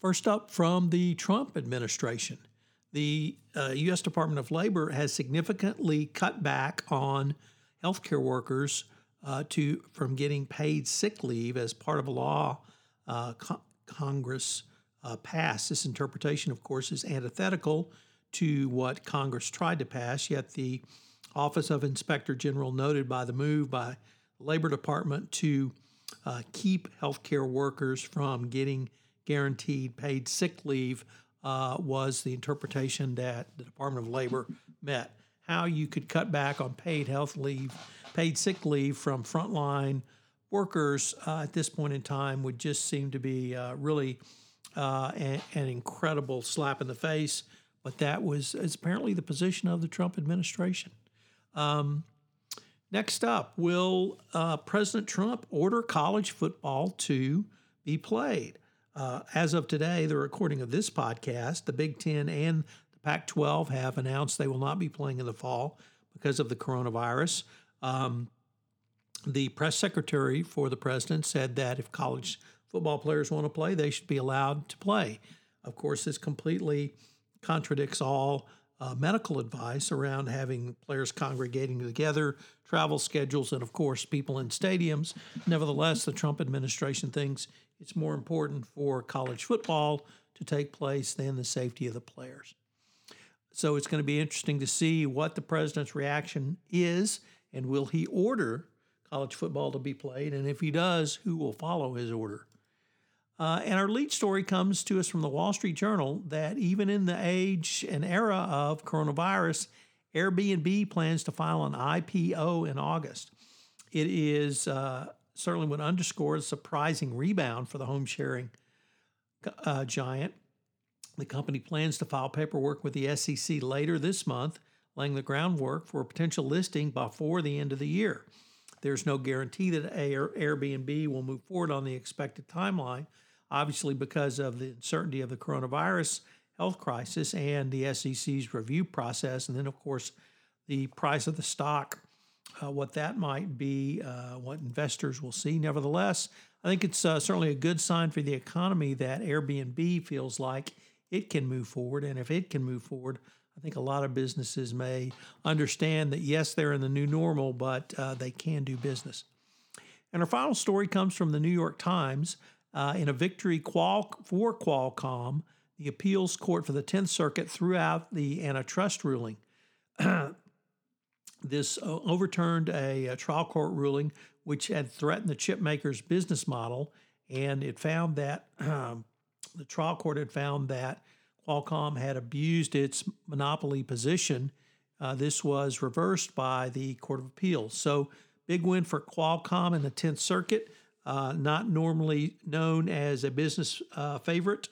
First up from the Trump administration, the uh, U.S. Department of Labor has significantly cut back on healthcare workers uh, to from getting paid sick leave as part of a law uh, co- Congress uh, passed. This interpretation, of course, is antithetical to what Congress tried to pass. Yet the Office of Inspector General noted by the move by the Labor Department to uh, keep healthcare workers from getting guaranteed paid sick leave uh, was the interpretation that the Department of Labor met. How you could cut back on paid health leave, paid sick leave from frontline workers uh, at this point in time would just seem to be uh, really uh, an, an, incredible slap in the face. But that was apparently the position of the Trump administration. Um, next up, will uh, President Trump order college football to be played? Uh, as of today, the recording of this podcast, the Big Ten and the Pac 12 have announced they will not be playing in the fall because of the coronavirus. Um, the press secretary for the president said that if college football players want to play, they should be allowed to play. Of course, this completely contradicts all uh, medical advice around having players congregating together, travel schedules, and of course, people in stadiums. Nevertheless, the Trump administration thinks it's more important for college football to take place than the safety of the players. So it's going to be interesting to see what the president's reaction is and will he order college football to be played? And if he does, who will follow his order? Uh, and our lead story comes to us from the Wall Street Journal that even in the age and era of coronavirus, Airbnb plans to file an IPO in August. It is uh, certainly would underscore a surprising rebound for the home sharing uh, giant. The company plans to file paperwork with the SEC later this month, laying the groundwork for a potential listing before the end of the year. There's no guarantee that Airbnb will move forward on the expected timeline, obviously, because of the uncertainty of the coronavirus health crisis and the SEC's review process. And then, of course, the price of the stock uh, what that might be, uh, what investors will see. Nevertheless, I think it's uh, certainly a good sign for the economy that Airbnb feels like it can move forward. And if it can move forward, I think a lot of businesses may understand that yes, they're in the new normal, but uh, they can do business. And our final story comes from the New York Times. Uh, in a victory qual- for Qualcomm, the appeals court for the 10th Circuit threw out the antitrust ruling. this uh, overturned a, a, trial court ruling which had threatened the chip maker's business model, and it found that um, the trial court had found that Qualcomm had abused its monopoly position. Uh, this was reversed by the Court of Appeals. So, big win for Qualcomm in the 10th Circuit, uh, not normally known as a business uh, favorite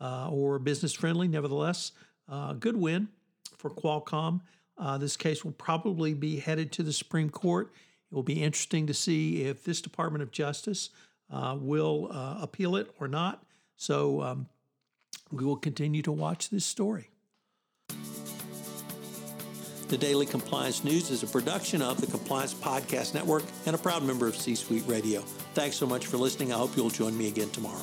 uh, or business friendly, nevertheless, uh, good win for Qualcomm. Uh, this case will probably be headed to the Supreme Court. It will be interesting to see if this Department of Justice uh, will uh, appeal it or not. So um, we will continue to watch this story. The Daily Compliance News is a production of the Compliance Podcast Network and a proud member of C Suite Radio. Thanks so much for listening. I hope you'll join me again tomorrow.